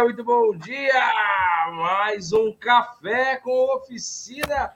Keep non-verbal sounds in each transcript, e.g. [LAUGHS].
dia, muito bom dia! Mais um café com oficina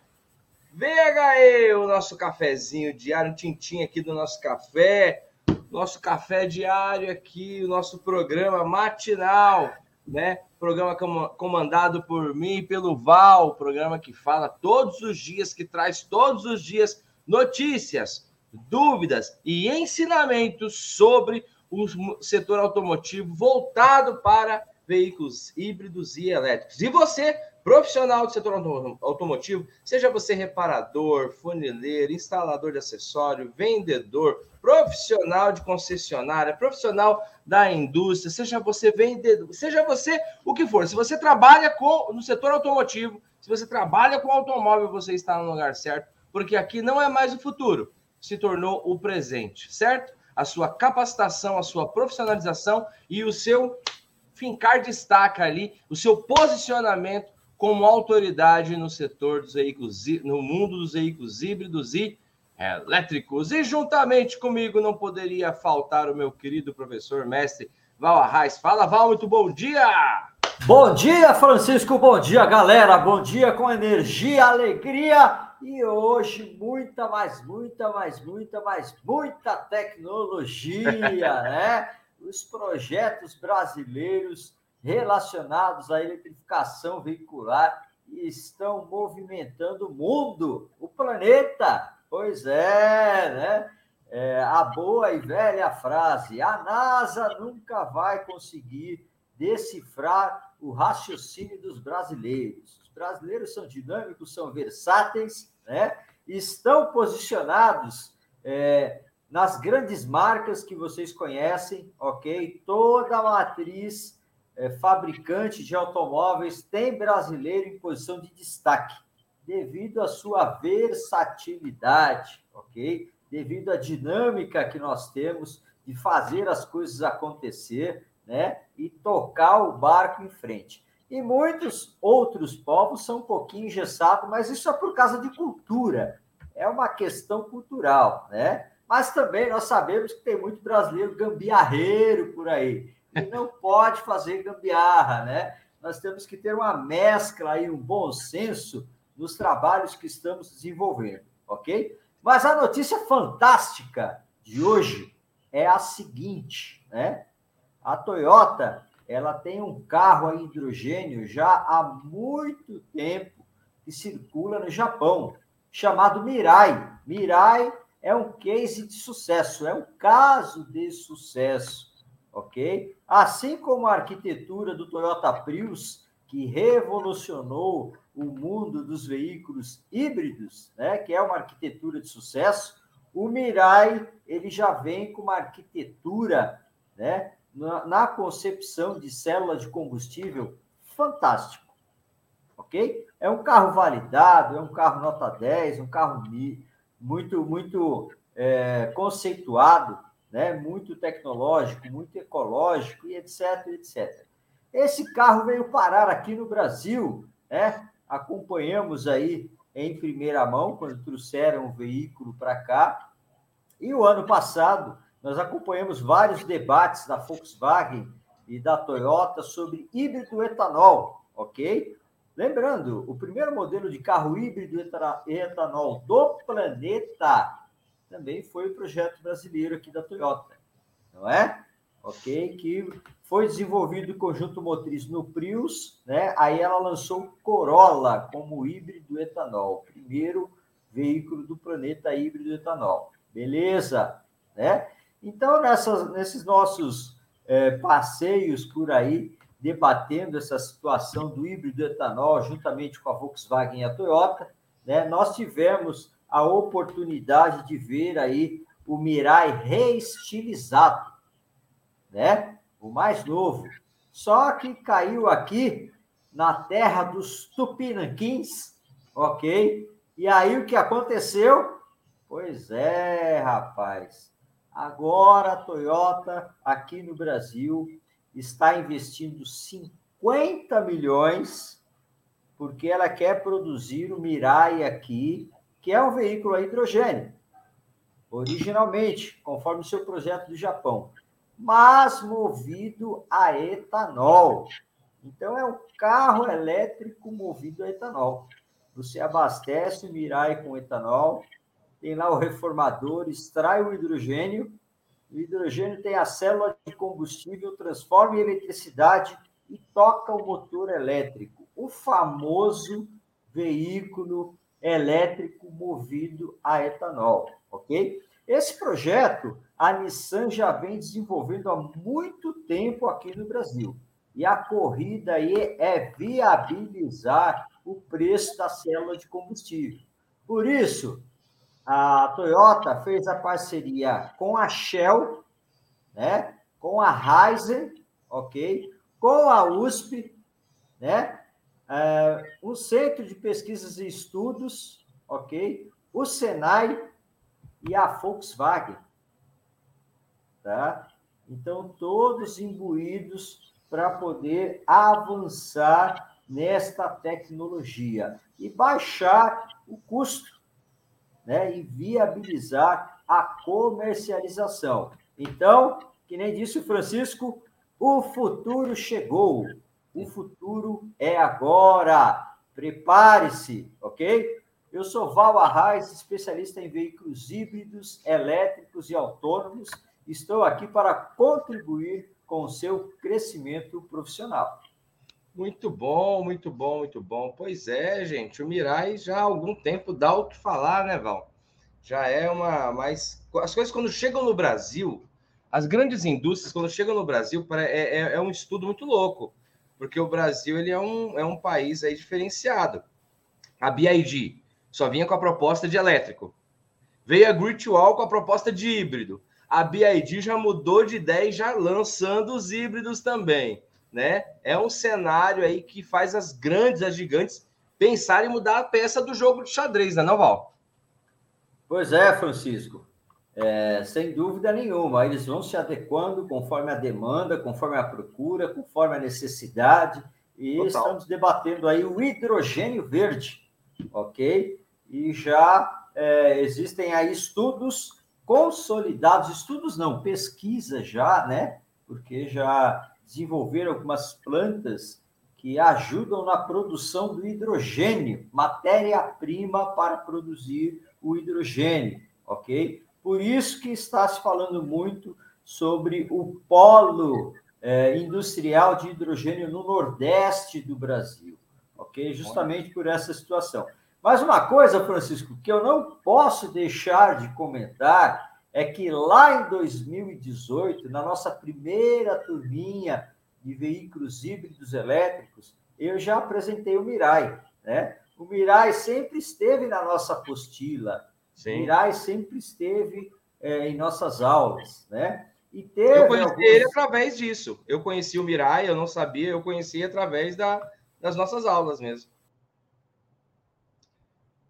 VHE, o nosso cafezinho diário, tintim aqui do nosso café, nosso café diário aqui, o nosso programa matinal, né? Programa comandado por mim e pelo Val, programa que fala todos os dias, que traz todos os dias notícias, dúvidas e ensinamentos sobre o setor automotivo voltado para veículos híbridos e elétricos. E você, profissional do setor automotivo, seja você reparador, funileiro, instalador de acessório, vendedor, profissional de concessionária, profissional da indústria, seja você vendedor, seja você o que for. Se você trabalha com no setor automotivo, se você trabalha com automóvel, você está no lugar certo, porque aqui não é mais o futuro, se tornou o presente, certo? a sua capacitação, a sua profissionalização e o seu fincar destaca ali, o seu posicionamento como autoridade no setor dos veículos, no mundo dos veículos híbridos e elétricos. E juntamente comigo não poderia faltar o meu querido professor mestre Val Arraes. Fala, Val, muito bom dia! Bom dia, Francisco, bom dia, galera, bom dia com energia, alegria e hoje, muita, mais, muita, mais, muita, mais, muita tecnologia, [LAUGHS] né? Os projetos brasileiros relacionados à eletrificação veicular estão movimentando o mundo, o planeta. Pois é, né? É, a boa e velha frase: a NASA nunca vai conseguir decifrar o raciocínio dos brasileiros. Os brasileiros são dinâmicos, são versáteis né? estão posicionados é, nas grandes marcas que vocês conhecem, ok? Toda matriz é, fabricante de automóveis tem brasileiro em posição de destaque, devido à sua versatilidade, ok? Devido à dinâmica que nós temos de fazer as coisas acontecer, né? E tocar o barco em frente. E muitos outros povos são um pouquinho engessados, mas isso é por causa de cultura. É uma questão cultural, né? Mas também nós sabemos que tem muito brasileiro gambiarreiro por aí. E não pode fazer gambiarra, né? Nós temos que ter uma mescla e um bom senso nos trabalhos que estamos desenvolvendo, ok? Mas a notícia fantástica de hoje é a seguinte, né? A Toyota ela tem um carro a hidrogênio já há muito tempo que circula no Japão, chamado Mirai. Mirai é um case de sucesso, é um caso de sucesso, ok? Assim como a arquitetura do Toyota Prius, que revolucionou o mundo dos veículos híbridos, né, que é uma arquitetura de sucesso, o Mirai ele já vem com uma arquitetura, né, na, na concepção de célula de combustível fantástico. Ok? É um carro validado, é um carro nota 10, um carro muito, muito é, conceituado, né? muito tecnológico, muito ecológico e etc, etc. Esse carro veio parar aqui no Brasil, né? acompanhamos aí em primeira mão, quando trouxeram o veículo para cá. E o ano passado, nós acompanhamos vários debates da Volkswagen e da Toyota sobre híbrido etanol, ok? Lembrando, o primeiro modelo de carro híbrido etanol do planeta também foi o projeto brasileiro aqui da Toyota, não é? Ok? Que foi desenvolvido o conjunto motriz no Prius, né? Aí ela lançou o Corolla como híbrido etanol, primeiro veículo do planeta híbrido etanol. Beleza, né? Então, nessas, nesses nossos é, passeios por aí, debatendo essa situação do híbrido etanol, juntamente com a Volkswagen e a Toyota, né, nós tivemos a oportunidade de ver aí o Mirai reestilizado, né? O mais novo. Só que caiu aqui na terra dos Tupinanquins, ok? E aí o que aconteceu? Pois é, rapaz. Agora a Toyota, aqui no Brasil, está investindo 50 milhões porque ela quer produzir o Mirai aqui, que é um veículo a hidrogênio, originalmente, conforme o seu projeto do Japão. mas movido a etanol. Então, é um carro elétrico movido a etanol. Você abastece o Mirai com etanol, tem lá o reformador, extrai o hidrogênio, o hidrogênio tem a célula de combustível, transforma em eletricidade e toca o motor elétrico. O famoso veículo elétrico movido a etanol, ok? Esse projeto a Nissan já vem desenvolvendo há muito tempo aqui no Brasil. E a corrida aí é viabilizar o preço da célula de combustível. Por isso, a Toyota fez a parceria com a Shell, né? com a Ryzen, ok? Com a USP, né? É, o Centro de Pesquisas e Estudos, ok? O Senai e a Volkswagen, tá? Então, todos imbuídos para poder avançar nesta tecnologia e baixar o custo, né? E viabilizar a comercialização. Então, que nem disse o Francisco, o futuro chegou. O futuro é agora. Prepare-se, ok? Eu sou Val Arraes, especialista em veículos híbridos, elétricos e autônomos. Estou aqui para contribuir com o seu crescimento profissional. Muito bom, muito bom, muito bom. Pois é, gente, o Mirai já há algum tempo dá o que falar, né, Val? Já é uma. Mas as coisas quando chegam no Brasil, as grandes indústrias, quando chegam no Brasil, é, é, é um estudo muito louco, porque o Brasil ele é um, é um país aí diferenciado. A BID só vinha com a proposta de elétrico. Veio a Gritwall com a proposta de híbrido a BID já mudou de ideia e já lançando os híbridos também, né? É um cenário aí que faz as grandes, as gigantes, pensarem em mudar a peça do jogo de xadrez, né, não, Val? Pois é, Francisco. É, sem dúvida nenhuma, eles vão se adequando conforme a demanda, conforme a procura, conforme a necessidade, e Total. estamos debatendo aí o hidrogênio verde, ok? E já é, existem aí estudos consolidados, estudos não, pesquisa já, né? Porque já desenvolveram algumas plantas que ajudam na produção do hidrogênio, matéria-prima para produzir o hidrogênio, ok? Por isso que está se falando muito sobre o polo é, industrial de hidrogênio no Nordeste do Brasil, ok? Justamente por essa situação. Mas uma coisa, Francisco, que eu não posso deixar de comentar é que lá em 2018, na nossa primeira turminha de veículos híbridos elétricos, eu já apresentei o Mirai, né? O Mirai sempre esteve na nossa apostila, Sim. o Mirai sempre esteve é, em nossas aulas, né? E teve eu conheci alguns... ele através disso. Eu conheci o Mirai, eu não sabia, eu conheci através da, das nossas aulas mesmo.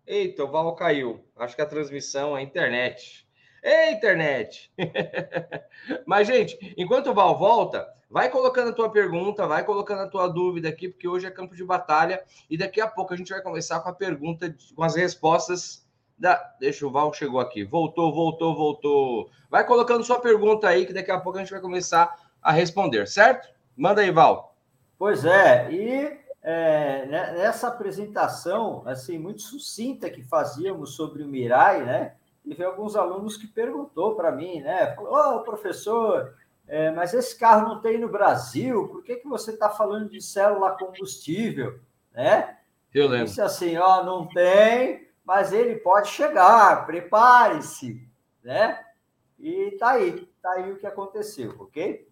Eita, o Val caiu. Acho que a transmissão é a internet. Ei, internet! [LAUGHS] Mas, gente, enquanto o Val volta, vai colocando a tua pergunta, vai colocando a tua dúvida aqui, porque hoje é campo de batalha e daqui a pouco a gente vai começar com a pergunta, com as respostas da. Deixa o Val chegou aqui. Voltou, voltou, voltou. Vai colocando sua pergunta aí, que daqui a pouco a gente vai começar a responder, certo? Manda aí, Val. Pois é, e é, né, nessa apresentação, assim, muito sucinta que fazíamos sobre o Mirai, né? Teve alguns alunos que perguntou para mim, né? Falou, oh, professor, é, mas esse carro não tem no Brasil, por que, que você está falando de célula combustível, né? Eu lembro. Disse assim, ó, oh, não tem, mas ele pode chegar, prepare-se, né? E tá aí, tá aí o que aconteceu, ok?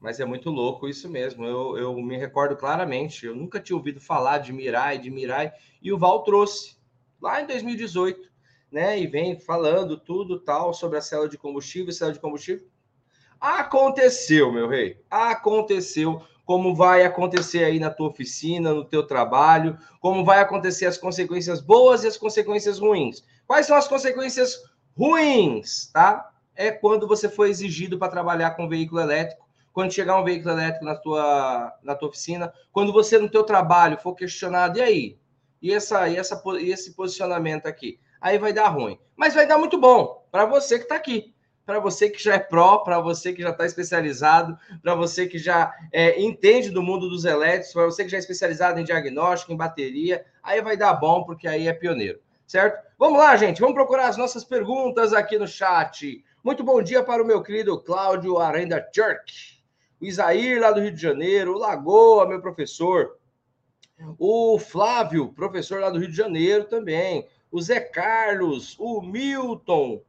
Mas é muito louco isso mesmo. Eu, eu me recordo claramente. Eu nunca tinha ouvido falar de Mirai, de Mirai, e o Val trouxe lá em 2018, né? E vem falando tudo tal sobre a célula de combustível, célula de combustível. Aconteceu, meu rei. Aconteceu. Como vai acontecer aí na tua oficina, no teu trabalho, como vai acontecer as consequências boas e as consequências ruins. Quais são as consequências ruins, tá? É quando você foi exigido para trabalhar com veículo elétrico quando chegar um veículo elétrico na tua, na tua oficina, quando você no teu trabalho for questionado, e aí? E, essa, e, essa, e esse posicionamento aqui? Aí vai dar ruim. Mas vai dar muito bom para você que está aqui. para você que já é pró, para você que já está especializado, para você que já é, entende do mundo dos elétricos, para você que já é especializado em diagnóstico, em bateria, aí vai dar bom, porque aí é pioneiro, certo? Vamos lá, gente, vamos procurar as nossas perguntas aqui no chat. Muito bom dia para o meu querido Cláudio Arenda Church, o Isair, lá do Rio de Janeiro, o Lagoa, meu professor, o Flávio, professor lá do Rio de Janeiro também, o Zé Carlos, o Milton,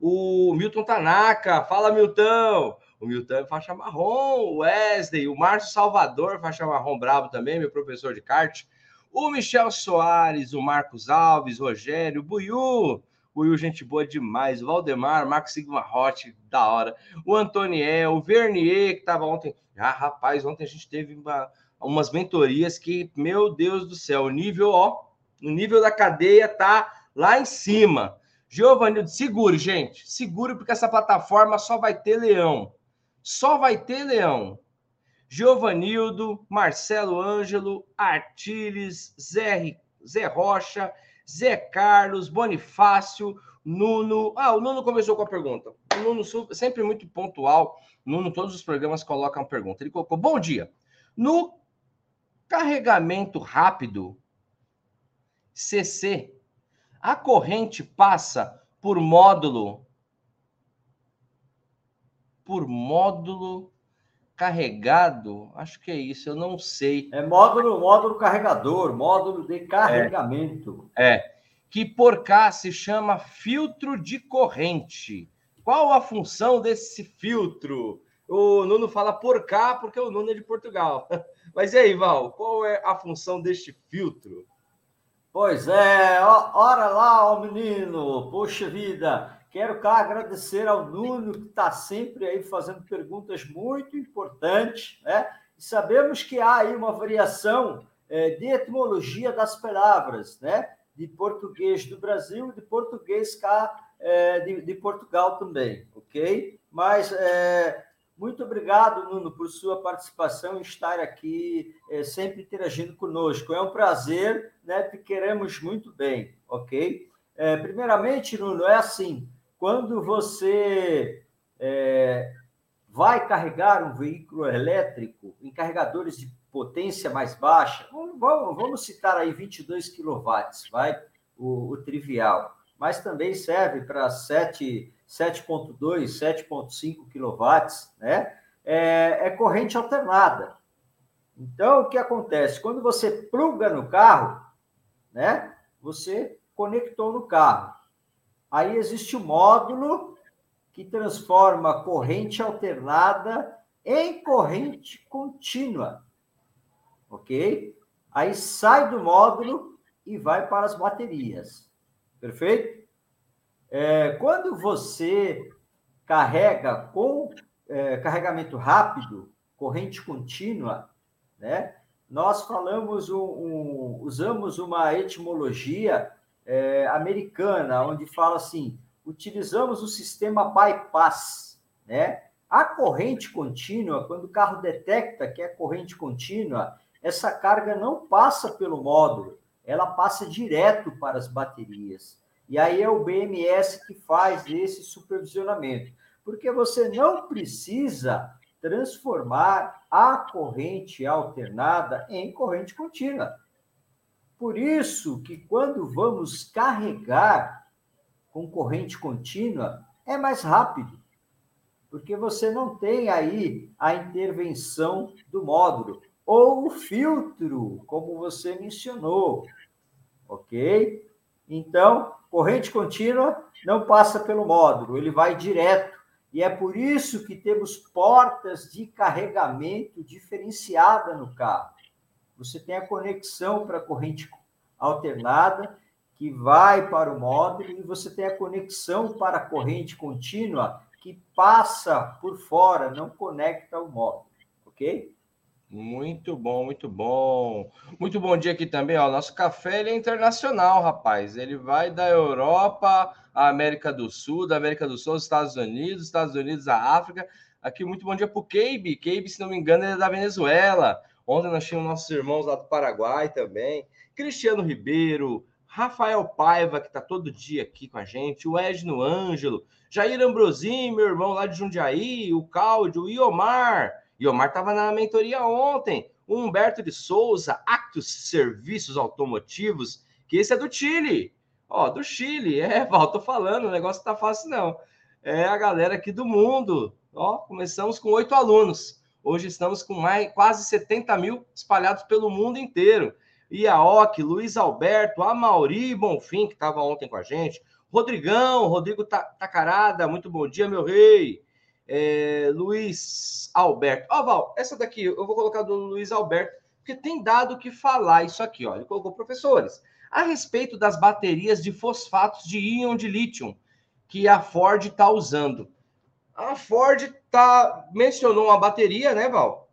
o Milton Tanaka, fala Milton, o Milton é faixa marrom, o Wesley, o Márcio Salvador, faixa marrom bravo também, meu professor de kart, o Michel Soares, o Marcos Alves, Rogério, Buiu, Buiu, gente boa demais, o Valdemar, Marcos Sigma Hot, da hora, o Antoniel, o Vernier, que estava ontem, ah, rapaz, ontem a gente teve uma, umas mentorias que, meu Deus do céu, nível, ó, o nível da cadeia tá lá em cima. Giovanni, segure, gente. Segure, porque essa plataforma só vai ter leão. Só vai ter leão. Giovanildo, Marcelo Ângelo, Artiles, Zé, Zé Rocha, Zé Carlos, Bonifácio, Nuno. Ah, o Nuno começou com a pergunta. O Nuno sempre muito pontual. Nuno, todos os programas colocam pergunta. Ele colocou: Bom dia. No carregamento rápido, CC, a corrente passa por módulo por módulo carregado, acho que é isso, eu não sei. É módulo, módulo carregador, módulo de carregamento. É, é, que por cá se chama filtro de corrente. Qual a função desse filtro? O Nuno fala por cá porque o Nuno é de Portugal. [LAUGHS] Mas e aí, Val, qual é a função deste filtro? Pois é, ora lá, ó menino, poxa vida, quero cá agradecer ao Nuno, que está sempre aí fazendo perguntas muito importantes, né? E sabemos que há aí uma variação é, de etimologia das palavras, né? De português do Brasil e de português cá é, de, de, Portugal também, ok? Mas é, muito obrigado, Nuno, por sua participação e estar aqui é, sempre interagindo conosco. É um prazer, né? Te queremos muito bem, ok? É, primeiramente, Nuno, é assim: quando você é, vai carregar um veículo elétrico em carregadores de potência mais baixa, vamos, vamos citar aí 22 kW, vai, o, o trivial, mas também serve para 7 7,2, 7,5 kW, né? É, é, corrente alternada. Então, o que acontece? Quando você pluga no carro, né? Você conectou no carro. Aí existe o um módulo que transforma corrente alternada em corrente contínua. Ok? Aí sai do módulo e vai para as baterias. Perfeito? É, quando você carrega com é, carregamento rápido, corrente contínua, né? Nós falamos um, um, usamos uma etimologia é, americana, onde fala assim: utilizamos o sistema bypass, né? A corrente contínua, quando o carro detecta que é corrente contínua, essa carga não passa pelo módulo, ela passa direto para as baterias. E aí é o BMS que faz esse supervisionamento, porque você não precisa transformar a corrente alternada em corrente contínua. Por isso que quando vamos carregar com corrente contínua, é mais rápido, porque você não tem aí a intervenção do módulo ou o filtro, como você mencionou, ok? Então, corrente contínua não passa pelo módulo, ele vai direto. E é por isso que temos portas de carregamento diferenciada no carro. Você tem a conexão para a corrente alternada, que vai para o módulo, e você tem a conexão para a corrente contínua, que passa por fora, não conecta ao módulo. Ok? Muito bom, muito bom. Muito bom dia aqui também, ó. Nosso café ele é internacional, rapaz. Ele vai da Europa à América do Sul, da América do Sul aos Estados Unidos, Estados Unidos à África. Aqui, muito bom dia para o Keibe. Keibe, se não me engano, ele é da Venezuela. Ontem nós tínhamos nossos irmãos lá do Paraguai também. Cristiano Ribeiro, Rafael Paiva, que está todo dia aqui com a gente, o Edno Ângelo, Jair Ambrosim, meu irmão lá de Jundiaí, o Cláudio, o Iomar. Iomar estava na mentoria ontem. O Humberto de Souza, Actus Serviços Automotivos, que esse é do Chile. Ó, do Chile. É, [LAUGHS] Val, tô falando, o negócio tá fácil não. É a galera aqui do mundo. Ó, começamos com oito alunos. Hoje estamos com mais, quase 70 mil espalhados pelo mundo inteiro. Iaoki, Luiz Alberto, Amauri Bonfim, que estava ontem com a gente, Rodrigão, Rodrigo Tacarada, muito bom dia, meu rei. É, Luiz Alberto. Ó, oh, Val, essa daqui eu vou colocar do Luiz Alberto, porque tem dado que falar isso aqui, ó. Ele colocou professores. A respeito das baterias de fosfatos de íon de lítio que a Ford está usando. A Ford tá, mencionou uma bateria, né, Val?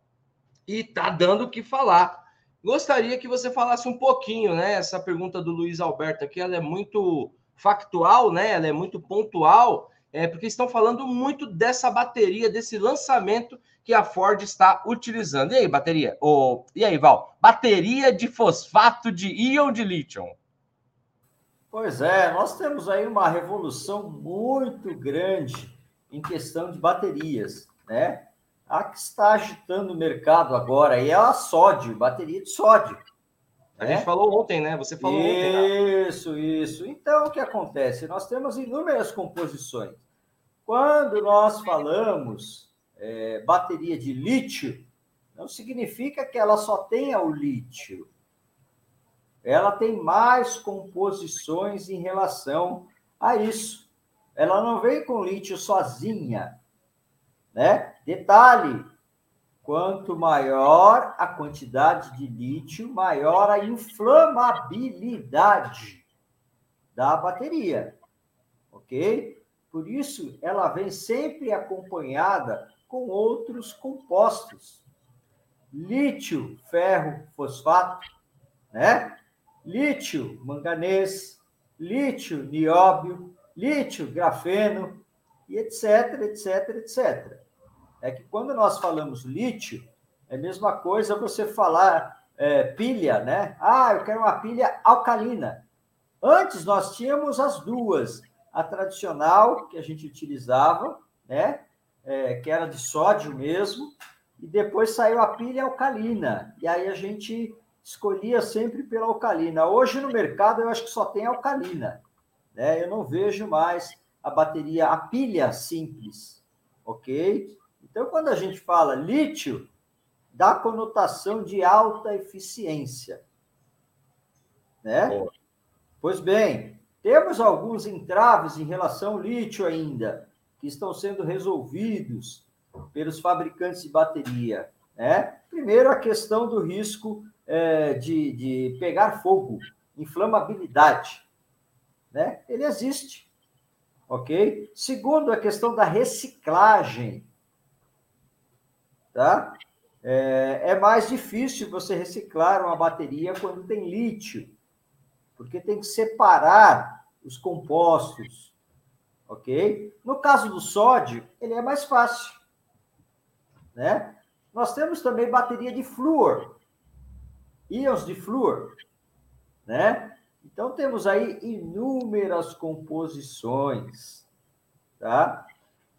E tá dando o que falar. Gostaria que você falasse um pouquinho, né? Essa pergunta do Luiz Alberto aqui, ela é muito factual, né? Ela é muito pontual, é, porque estão falando muito dessa bateria, desse lançamento que a Ford está utilizando. E aí, bateria? Oh, e aí, Val? Bateria de fosfato de íon de lítio. Pois é, nós temos aí uma revolução muito grande em questão de baterias, né? A que está agitando o mercado agora é a sódio, bateria de sódio. A né? gente falou ontem, né? Você falou isso, ontem. Né? Isso, isso. Então, o que acontece? Nós temos inúmeras composições. Quando nós falamos é, bateria de lítio, não significa que ela só tenha o lítio. Ela tem mais composições em relação a isso. Ela não vem com lítio sozinha. Né? Detalhe: quanto maior a quantidade de lítio, maior a inflamabilidade da bateria. Ok? Por isso, ela vem sempre acompanhada com outros compostos. Lítio, ferro, fosfato, né? Lítio, manganês, lítio, nióbio, lítio, grafeno, e etc, etc, etc é que quando nós falamos lítio, é a mesma coisa você falar é, pilha, né? Ah, eu quero uma pilha alcalina. Antes nós tínhamos as duas, a tradicional que a gente utilizava, né? É, que era de sódio mesmo, e depois saiu a pilha alcalina. E aí a gente escolhia sempre pela alcalina. Hoje no mercado eu acho que só tem alcalina, né? Eu não vejo mais a bateria, a pilha simples, ok? Então, quando a gente fala lítio, dá conotação de alta eficiência. Né? Pois bem, temos alguns entraves em relação ao lítio ainda, que estão sendo resolvidos pelos fabricantes de bateria. Né? Primeiro, a questão do risco é, de, de pegar fogo, inflamabilidade. Né? Ele existe. Ok? Segundo, a questão da reciclagem tá? É, é mais difícil você reciclar uma bateria quando tem lítio, porque tem que separar os compostos, ok? No caso do sódio, ele é mais fácil, né? Nós temos também bateria de flúor, íons de flúor, né? Então temos aí inúmeras composições, tá?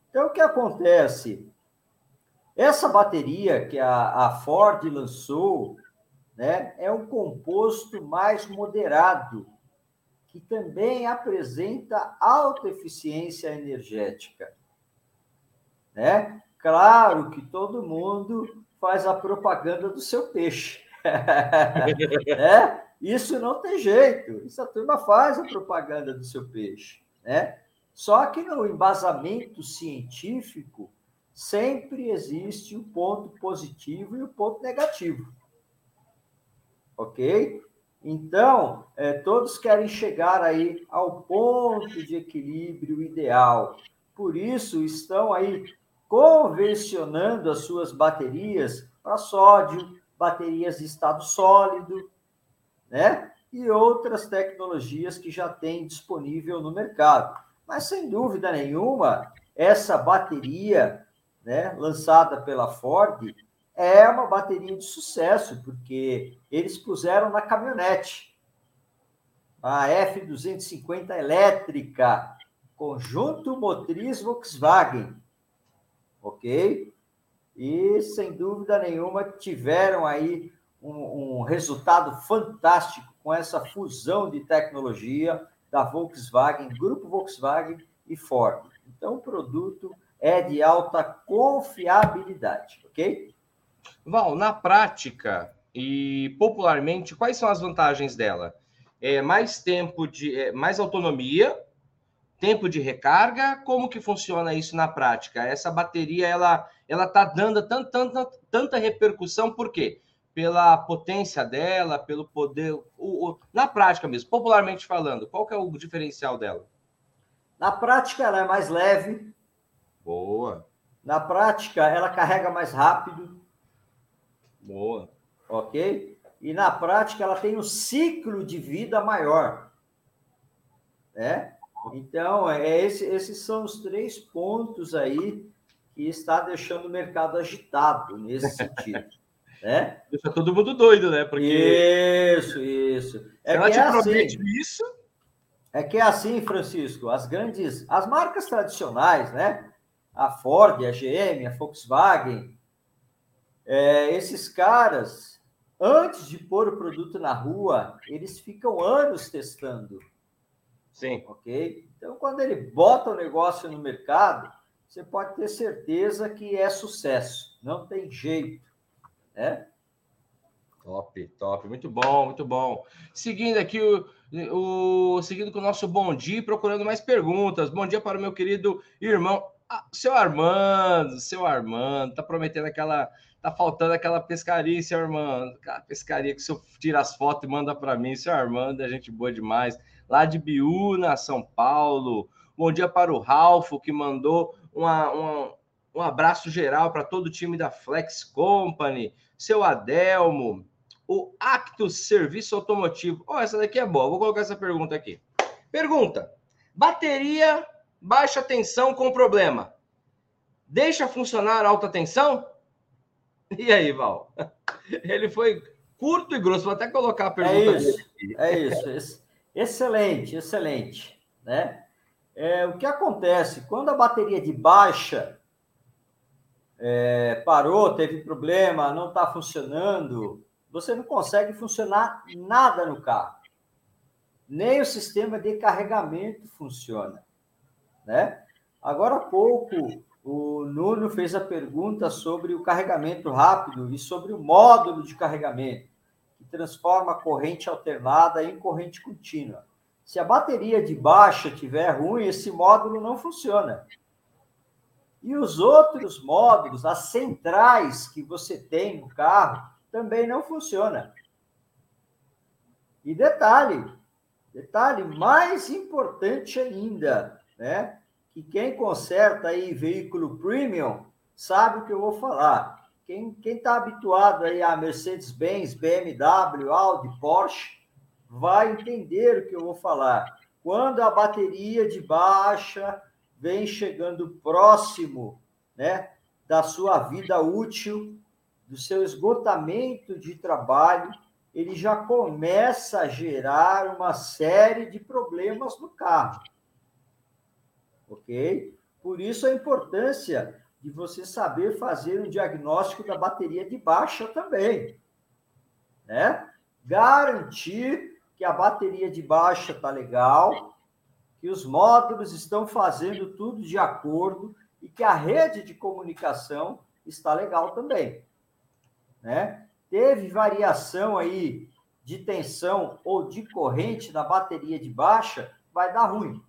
Então o que acontece? Essa bateria que a, a Ford lançou né, é um composto mais moderado, que também apresenta alta eficiência energética. Né? Claro que todo mundo faz a propaganda do seu peixe. [LAUGHS] né? Isso não tem jeito. Isso a turma faz a propaganda do seu peixe. Né? Só que no embasamento científico, sempre existe o ponto positivo e o ponto negativo. Ok? Então, é, todos querem chegar aí ao ponto de equilíbrio ideal. Por isso, estão aí convencionando as suas baterias para sódio, baterias de estado sólido, né? E outras tecnologias que já tem disponível no mercado. Mas, sem dúvida nenhuma, essa bateria né, lançada pela Ford, é uma bateria de sucesso, porque eles puseram na caminhonete. a F250 elétrica, conjunto motriz Volkswagen, ok? E sem dúvida nenhuma tiveram aí um, um resultado fantástico com essa fusão de tecnologia da Volkswagen, Grupo Volkswagen e Ford. Então, o produto é de alta confiabilidade, ok? Val, na prática e popularmente, quais são as vantagens dela? É mais tempo de, é, mais autonomia, tempo de recarga. Como que funciona isso na prática? Essa bateria, ela, ela tá dando tanta, tanta, tanta repercussão, por quê? Pela potência dela, pelo poder, o, o, na prática mesmo, popularmente falando, qual que é o diferencial dela? Na prática, ela é mais leve. Boa. Na prática, ela carrega mais rápido. Boa. Ok? E na prática, ela tem um ciclo de vida maior. Né? Então, é esse, esses são os três pontos aí que está deixando o mercado agitado nesse sentido. né? [LAUGHS] Deixa todo mundo doido, né? Porque... Isso, isso. É ela te é promete assim. isso, é que é assim, Francisco, as grandes, as marcas tradicionais, né? A Ford, a GM, a Volkswagen, é, esses caras, antes de pôr o produto na rua, eles ficam anos testando. Sim. Ok? Então, quando ele bota o negócio no mercado, você pode ter certeza que é sucesso. Não tem jeito. Né? Top, top. Muito bom, muito bom. Seguindo aqui o o, seguindo com o nosso bom dia, procurando mais perguntas. Bom dia para o meu querido irmão, ah, seu Armando, seu Armando, tá prometendo aquela, tá faltando aquela pescaria, seu Armando, aquela pescaria que o senhor tira as fotos e manda para mim, seu Armando, é gente boa demais, lá de Biúna, São Paulo. Bom dia para o Ralfo, que mandou uma, uma, um abraço geral para todo o time da Flex Company, seu Adelmo, o Actus Serviço Automotivo. Oh, essa daqui é boa. Vou colocar essa pergunta aqui. Pergunta: bateria baixa tensão com problema. Deixa funcionar alta tensão? E aí, Val? [LAUGHS] Ele foi curto e grosso. Vou até colocar a pergunta. É isso. É isso. Excelente, excelente. Né? É, o que acontece quando a bateria de baixa é, parou, teve problema, não está funcionando, você não consegue funcionar nada no carro. Nem o sistema de carregamento funciona. Né? Agora há pouco, o Nuno fez a pergunta sobre o carregamento rápido e sobre o módulo de carregamento, que transforma a corrente alternada em corrente contínua. Se a bateria de baixa estiver ruim, esse módulo não funciona. E os outros módulos, as centrais que você tem no carro, também não funciona. E detalhe, detalhe mais importante ainda, né? Que quem conserta aí veículo premium sabe o que eu vou falar. Quem está habituado aí a Mercedes-Benz, BMW, Audi, Porsche, vai entender o que eu vou falar. Quando a bateria de baixa vem chegando próximo, né, da sua vida útil, do seu esgotamento de trabalho, ele já começa a gerar uma série de problemas no carro. Ok? Por isso a importância de você saber fazer um diagnóstico da bateria de baixa também. Né? Garantir que a bateria de baixa está legal, que os módulos estão fazendo tudo de acordo e que a rede de comunicação está legal também né? Teve variação aí de tensão ou de corrente na bateria de baixa, vai dar ruim.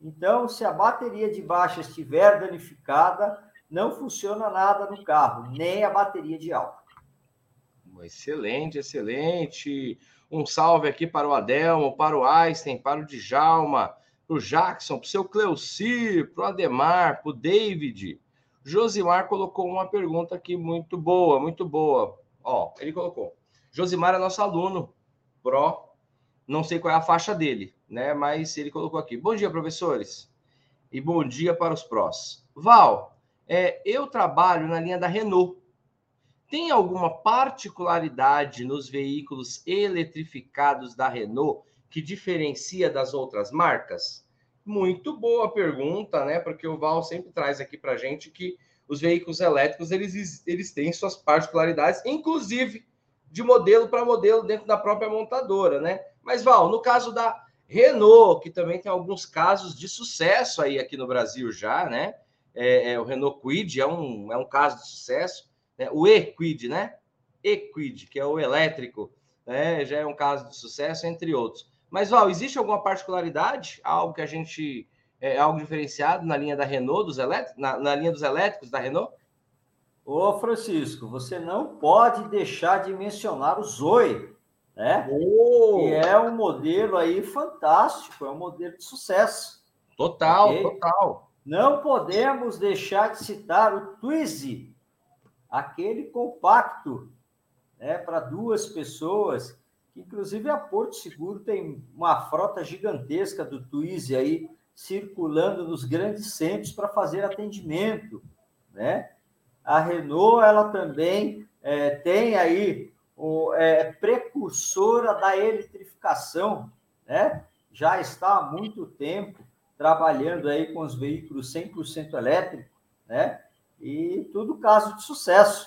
Então, se a bateria de baixa estiver danificada, não funciona nada no carro, nem a bateria de alta. Excelente, excelente. Um salve aqui para o Adelmo, para o Einstein, para o Djalma, para o Jackson, para o seu Cleucir, para o Ademar, para o David, Josimar colocou uma pergunta aqui muito boa, muito boa. Ó, ele colocou: Josimar é nosso aluno pró, não sei qual é a faixa dele, né? Mas ele colocou aqui: Bom dia, professores, e bom dia para os prós. Val, é, eu trabalho na linha da Renault. tem alguma particularidade nos veículos eletrificados da Renault que diferencia das outras marcas? Muito boa pergunta, né? Porque o Val sempre traz aqui para gente que os veículos elétricos eles, eles têm suas particularidades, inclusive de modelo para modelo dentro da própria montadora, né? Mas Val, no caso da Renault, que também tem alguns casos de sucesso aí aqui no Brasil já, né? É, é, o Renault Quid é um, é um caso de sucesso né? o E-Quid, né? E-Quid, que é o elétrico, né? já é um caso de sucesso, entre outros. Mas, Val, existe alguma particularidade, algo que a gente, é algo diferenciado na linha da Renault, dos elétricos, na, na linha dos elétricos da Renault? Ô, Francisco, você não pode deixar de mencionar o Zoe, né? Oh. Que é um modelo aí fantástico, é um modelo de sucesso. Total, okay? total. Não podemos deixar de citar o Twizy, aquele compacto né, para duas pessoas, que inclusive a Porto Seguro tem uma frota gigantesca do Twizy aí circulando nos grandes centros para fazer atendimento, né? A Renault ela também é, tem aí o, é, precursora da eletrificação, né? Já está há muito tempo trabalhando aí com os veículos 100% elétricos, né? e tudo caso de sucesso.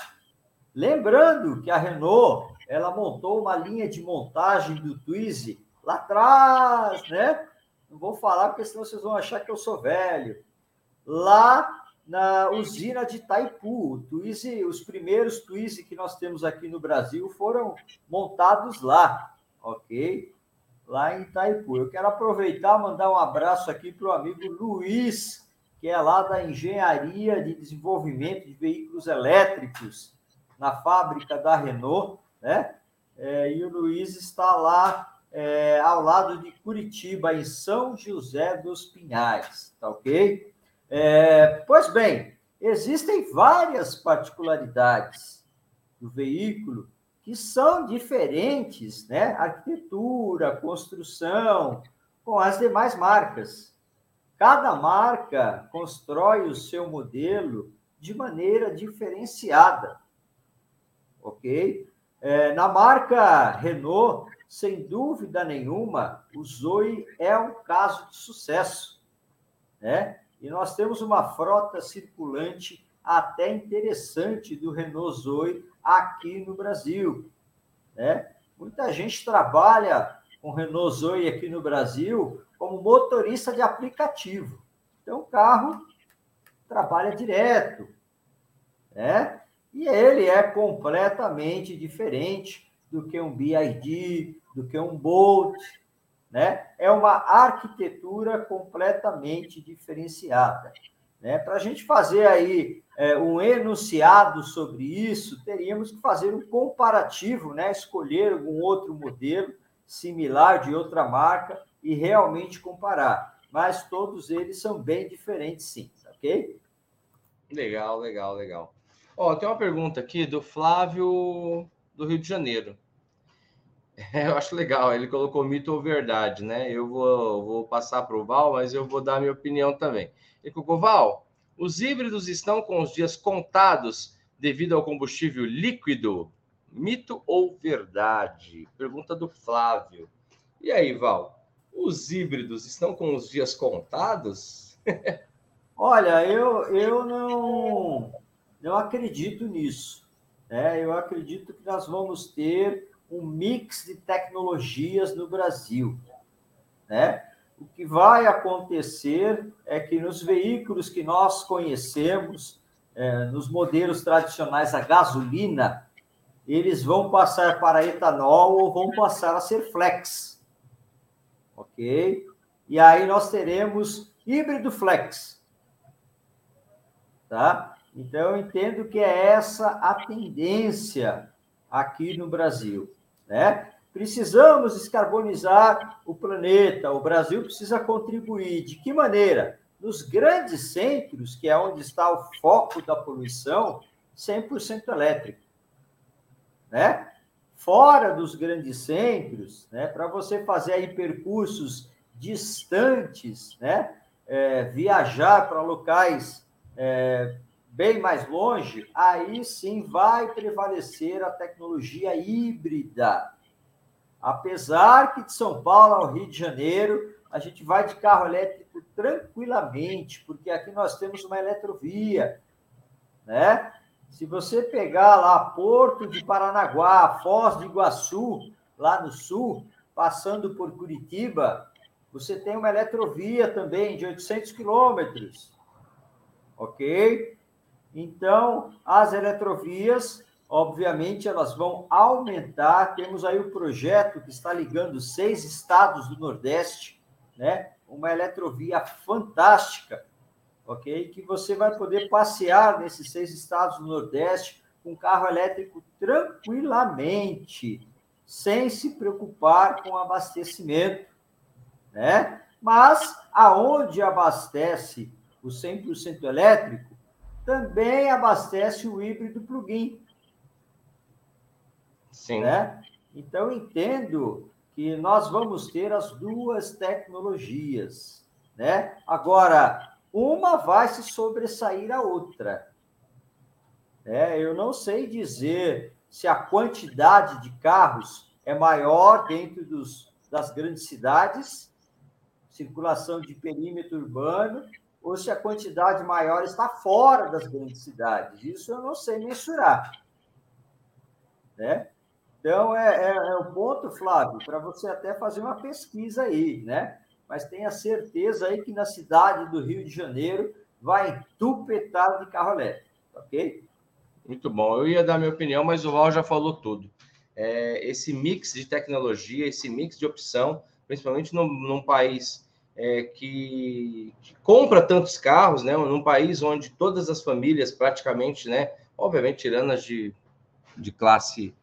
Lembrando que a Renault ela montou uma linha de montagem do Twizy lá atrás, né? Não vou falar porque senão vocês vão achar que eu sou velho. Lá na usina de Taipu, Twizy, os primeiros Twizy que nós temos aqui no Brasil foram montados lá, ok? Lá em Taipu. Eu quero aproveitar mandar um abraço aqui para o amigo Luiz que é lá da Engenharia de Desenvolvimento de Veículos Elétricos, na fábrica da Renault, né? É, e o Luiz está lá é, ao lado de Curitiba, em São José dos Pinhais, tá ok? É, pois bem, existem várias particularidades do veículo que são diferentes, né? Arquitetura, construção, com as demais marcas. Cada marca constrói o seu modelo de maneira diferenciada, ok? É, na marca Renault, sem dúvida nenhuma, o Zoe é um caso de sucesso, né? E nós temos uma frota circulante até interessante do Renault Zoe aqui no Brasil, né? Muita gente trabalha com Renault Zoe aqui no Brasil como motorista de aplicativo. Então, o carro trabalha direto, né? E ele é completamente diferente do que um BID, do que um Bolt, né? É uma arquitetura completamente diferenciada. Né? Para a gente fazer aí é, um enunciado sobre isso, teríamos que fazer um comparativo, né? escolher algum outro modelo similar de outra marca e realmente comparar. Mas todos eles são bem diferentes, sim, ok? Legal, legal, legal. Ó, tem uma pergunta aqui do Flávio do Rio de Janeiro. [LAUGHS] Eu acho legal, ele colocou mito ou verdade, né? Eu vou, vou passar para o Val, mas eu vou dar minha opinião também. Ele colocou, Val, os híbridos estão com os dias contados devido ao combustível líquido? Mito ou verdade? Pergunta do Flávio. E aí, Val? Os híbridos estão com os dias contados? [LAUGHS] Olha, eu, eu não, não acredito nisso. Né? Eu acredito que nós vamos ter um mix de tecnologias no Brasil. Né? O que vai acontecer é que nos veículos que nós conhecemos, é, nos modelos tradicionais a gasolina, eles vão passar para etanol ou vão passar a ser flex ok? E aí nós teremos híbrido flex, tá? Então eu entendo que é essa a tendência aqui no Brasil, né? Precisamos descarbonizar o planeta, o Brasil precisa contribuir. De que maneira? Nos grandes centros, que é onde está o foco da poluição, 100% elétrico. Né? fora dos grandes centros, né, para você fazer aí percursos distantes, né, é, viajar para locais é, bem mais longe, aí sim vai prevalecer a tecnologia híbrida. Apesar que de São Paulo ao Rio de Janeiro, a gente vai de carro elétrico tranquilamente, porque aqui nós temos uma eletrovia, né? Se você pegar lá Porto de Paranaguá, Foz de Iguaçu, lá no sul, passando por Curitiba, você tem uma eletrovia também de 800 quilômetros, ok? Então, as eletrovias, obviamente, elas vão aumentar. Temos aí o projeto que está ligando seis estados do Nordeste, né? Uma eletrovia fantástica, ok? Que você vai poder passear nesses seis estados do Nordeste com carro elétrico tranquilamente, sem se preocupar com abastecimento, né? Mas aonde abastece o 100% elétrico, também abastece o híbrido plug-in. Sim. Né? Então, entendo que nós vamos ter as duas tecnologias. Né? Agora, uma vai se sobressair a outra. É, eu não sei dizer se a quantidade de carros é maior dentro dos, das grandes cidades, circulação de perímetro urbano, ou se a quantidade maior está fora das grandes cidades. Isso eu não sei mensurar. Né? Então, é, é, é o ponto, Flávio, para você até fazer uma pesquisa aí, né? Mas tenha certeza aí que na cidade do Rio de Janeiro vai entupetar de carro elétrico, ok? Muito bom. Eu ia dar minha opinião, mas o Val já falou tudo. É, esse mix de tecnologia, esse mix de opção, principalmente num país é, que, que, compra tantos carros, né? Num país onde todas as famílias, praticamente, né? Obviamente, tirando as de, de classe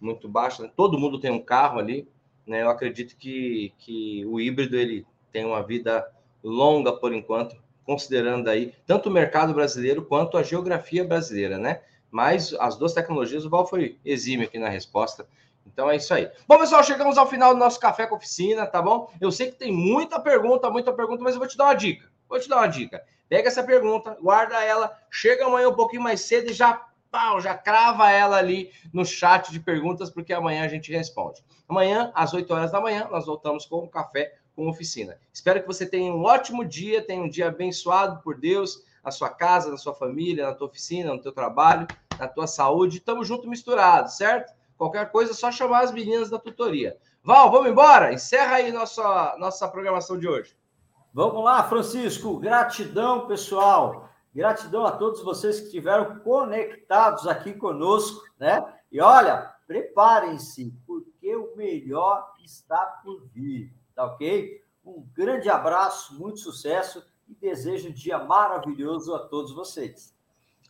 muito baixa, né? todo mundo tem um carro ali, né? Eu acredito que, que o híbrido ele tem uma vida longa por enquanto, considerando aí tanto o mercado brasileiro quanto a geografia brasileira, né? Mas as duas tecnologias, o Val foi exímio aqui na resposta. Então é isso aí. Bom, pessoal, chegamos ao final do nosso café com oficina, tá bom? Eu sei que tem muita pergunta, muita pergunta, mas eu vou te dar uma dica. Vou te dar uma dica. Pega essa pergunta, guarda ela, chega amanhã um pouquinho mais cedo e já, pau, já crava ela ali no chat de perguntas, porque amanhã a gente responde. Amanhã, às 8 horas da manhã, nós voltamos com o café com oficina. Espero que você tenha um ótimo dia, tenha um dia abençoado por Deus, na sua casa, na sua família, na tua oficina, no teu trabalho, na tua saúde. Tamo junto misturado, certo? Qualquer coisa é só chamar as meninas da tutoria. Val, vamos embora? Encerra aí nossa, nossa programação de hoje. Vamos lá, Francisco. Gratidão, pessoal. Gratidão a todos vocês que estiveram conectados aqui conosco, né? E olha, preparem-se, porque o melhor está por vir, tá ok? Um grande abraço, muito sucesso e desejo um dia maravilhoso a todos vocês.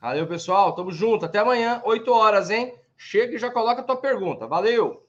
Valeu, pessoal. Tamo junto. Até amanhã, 8 horas, hein? Chega e já coloca a tua pergunta. Valeu!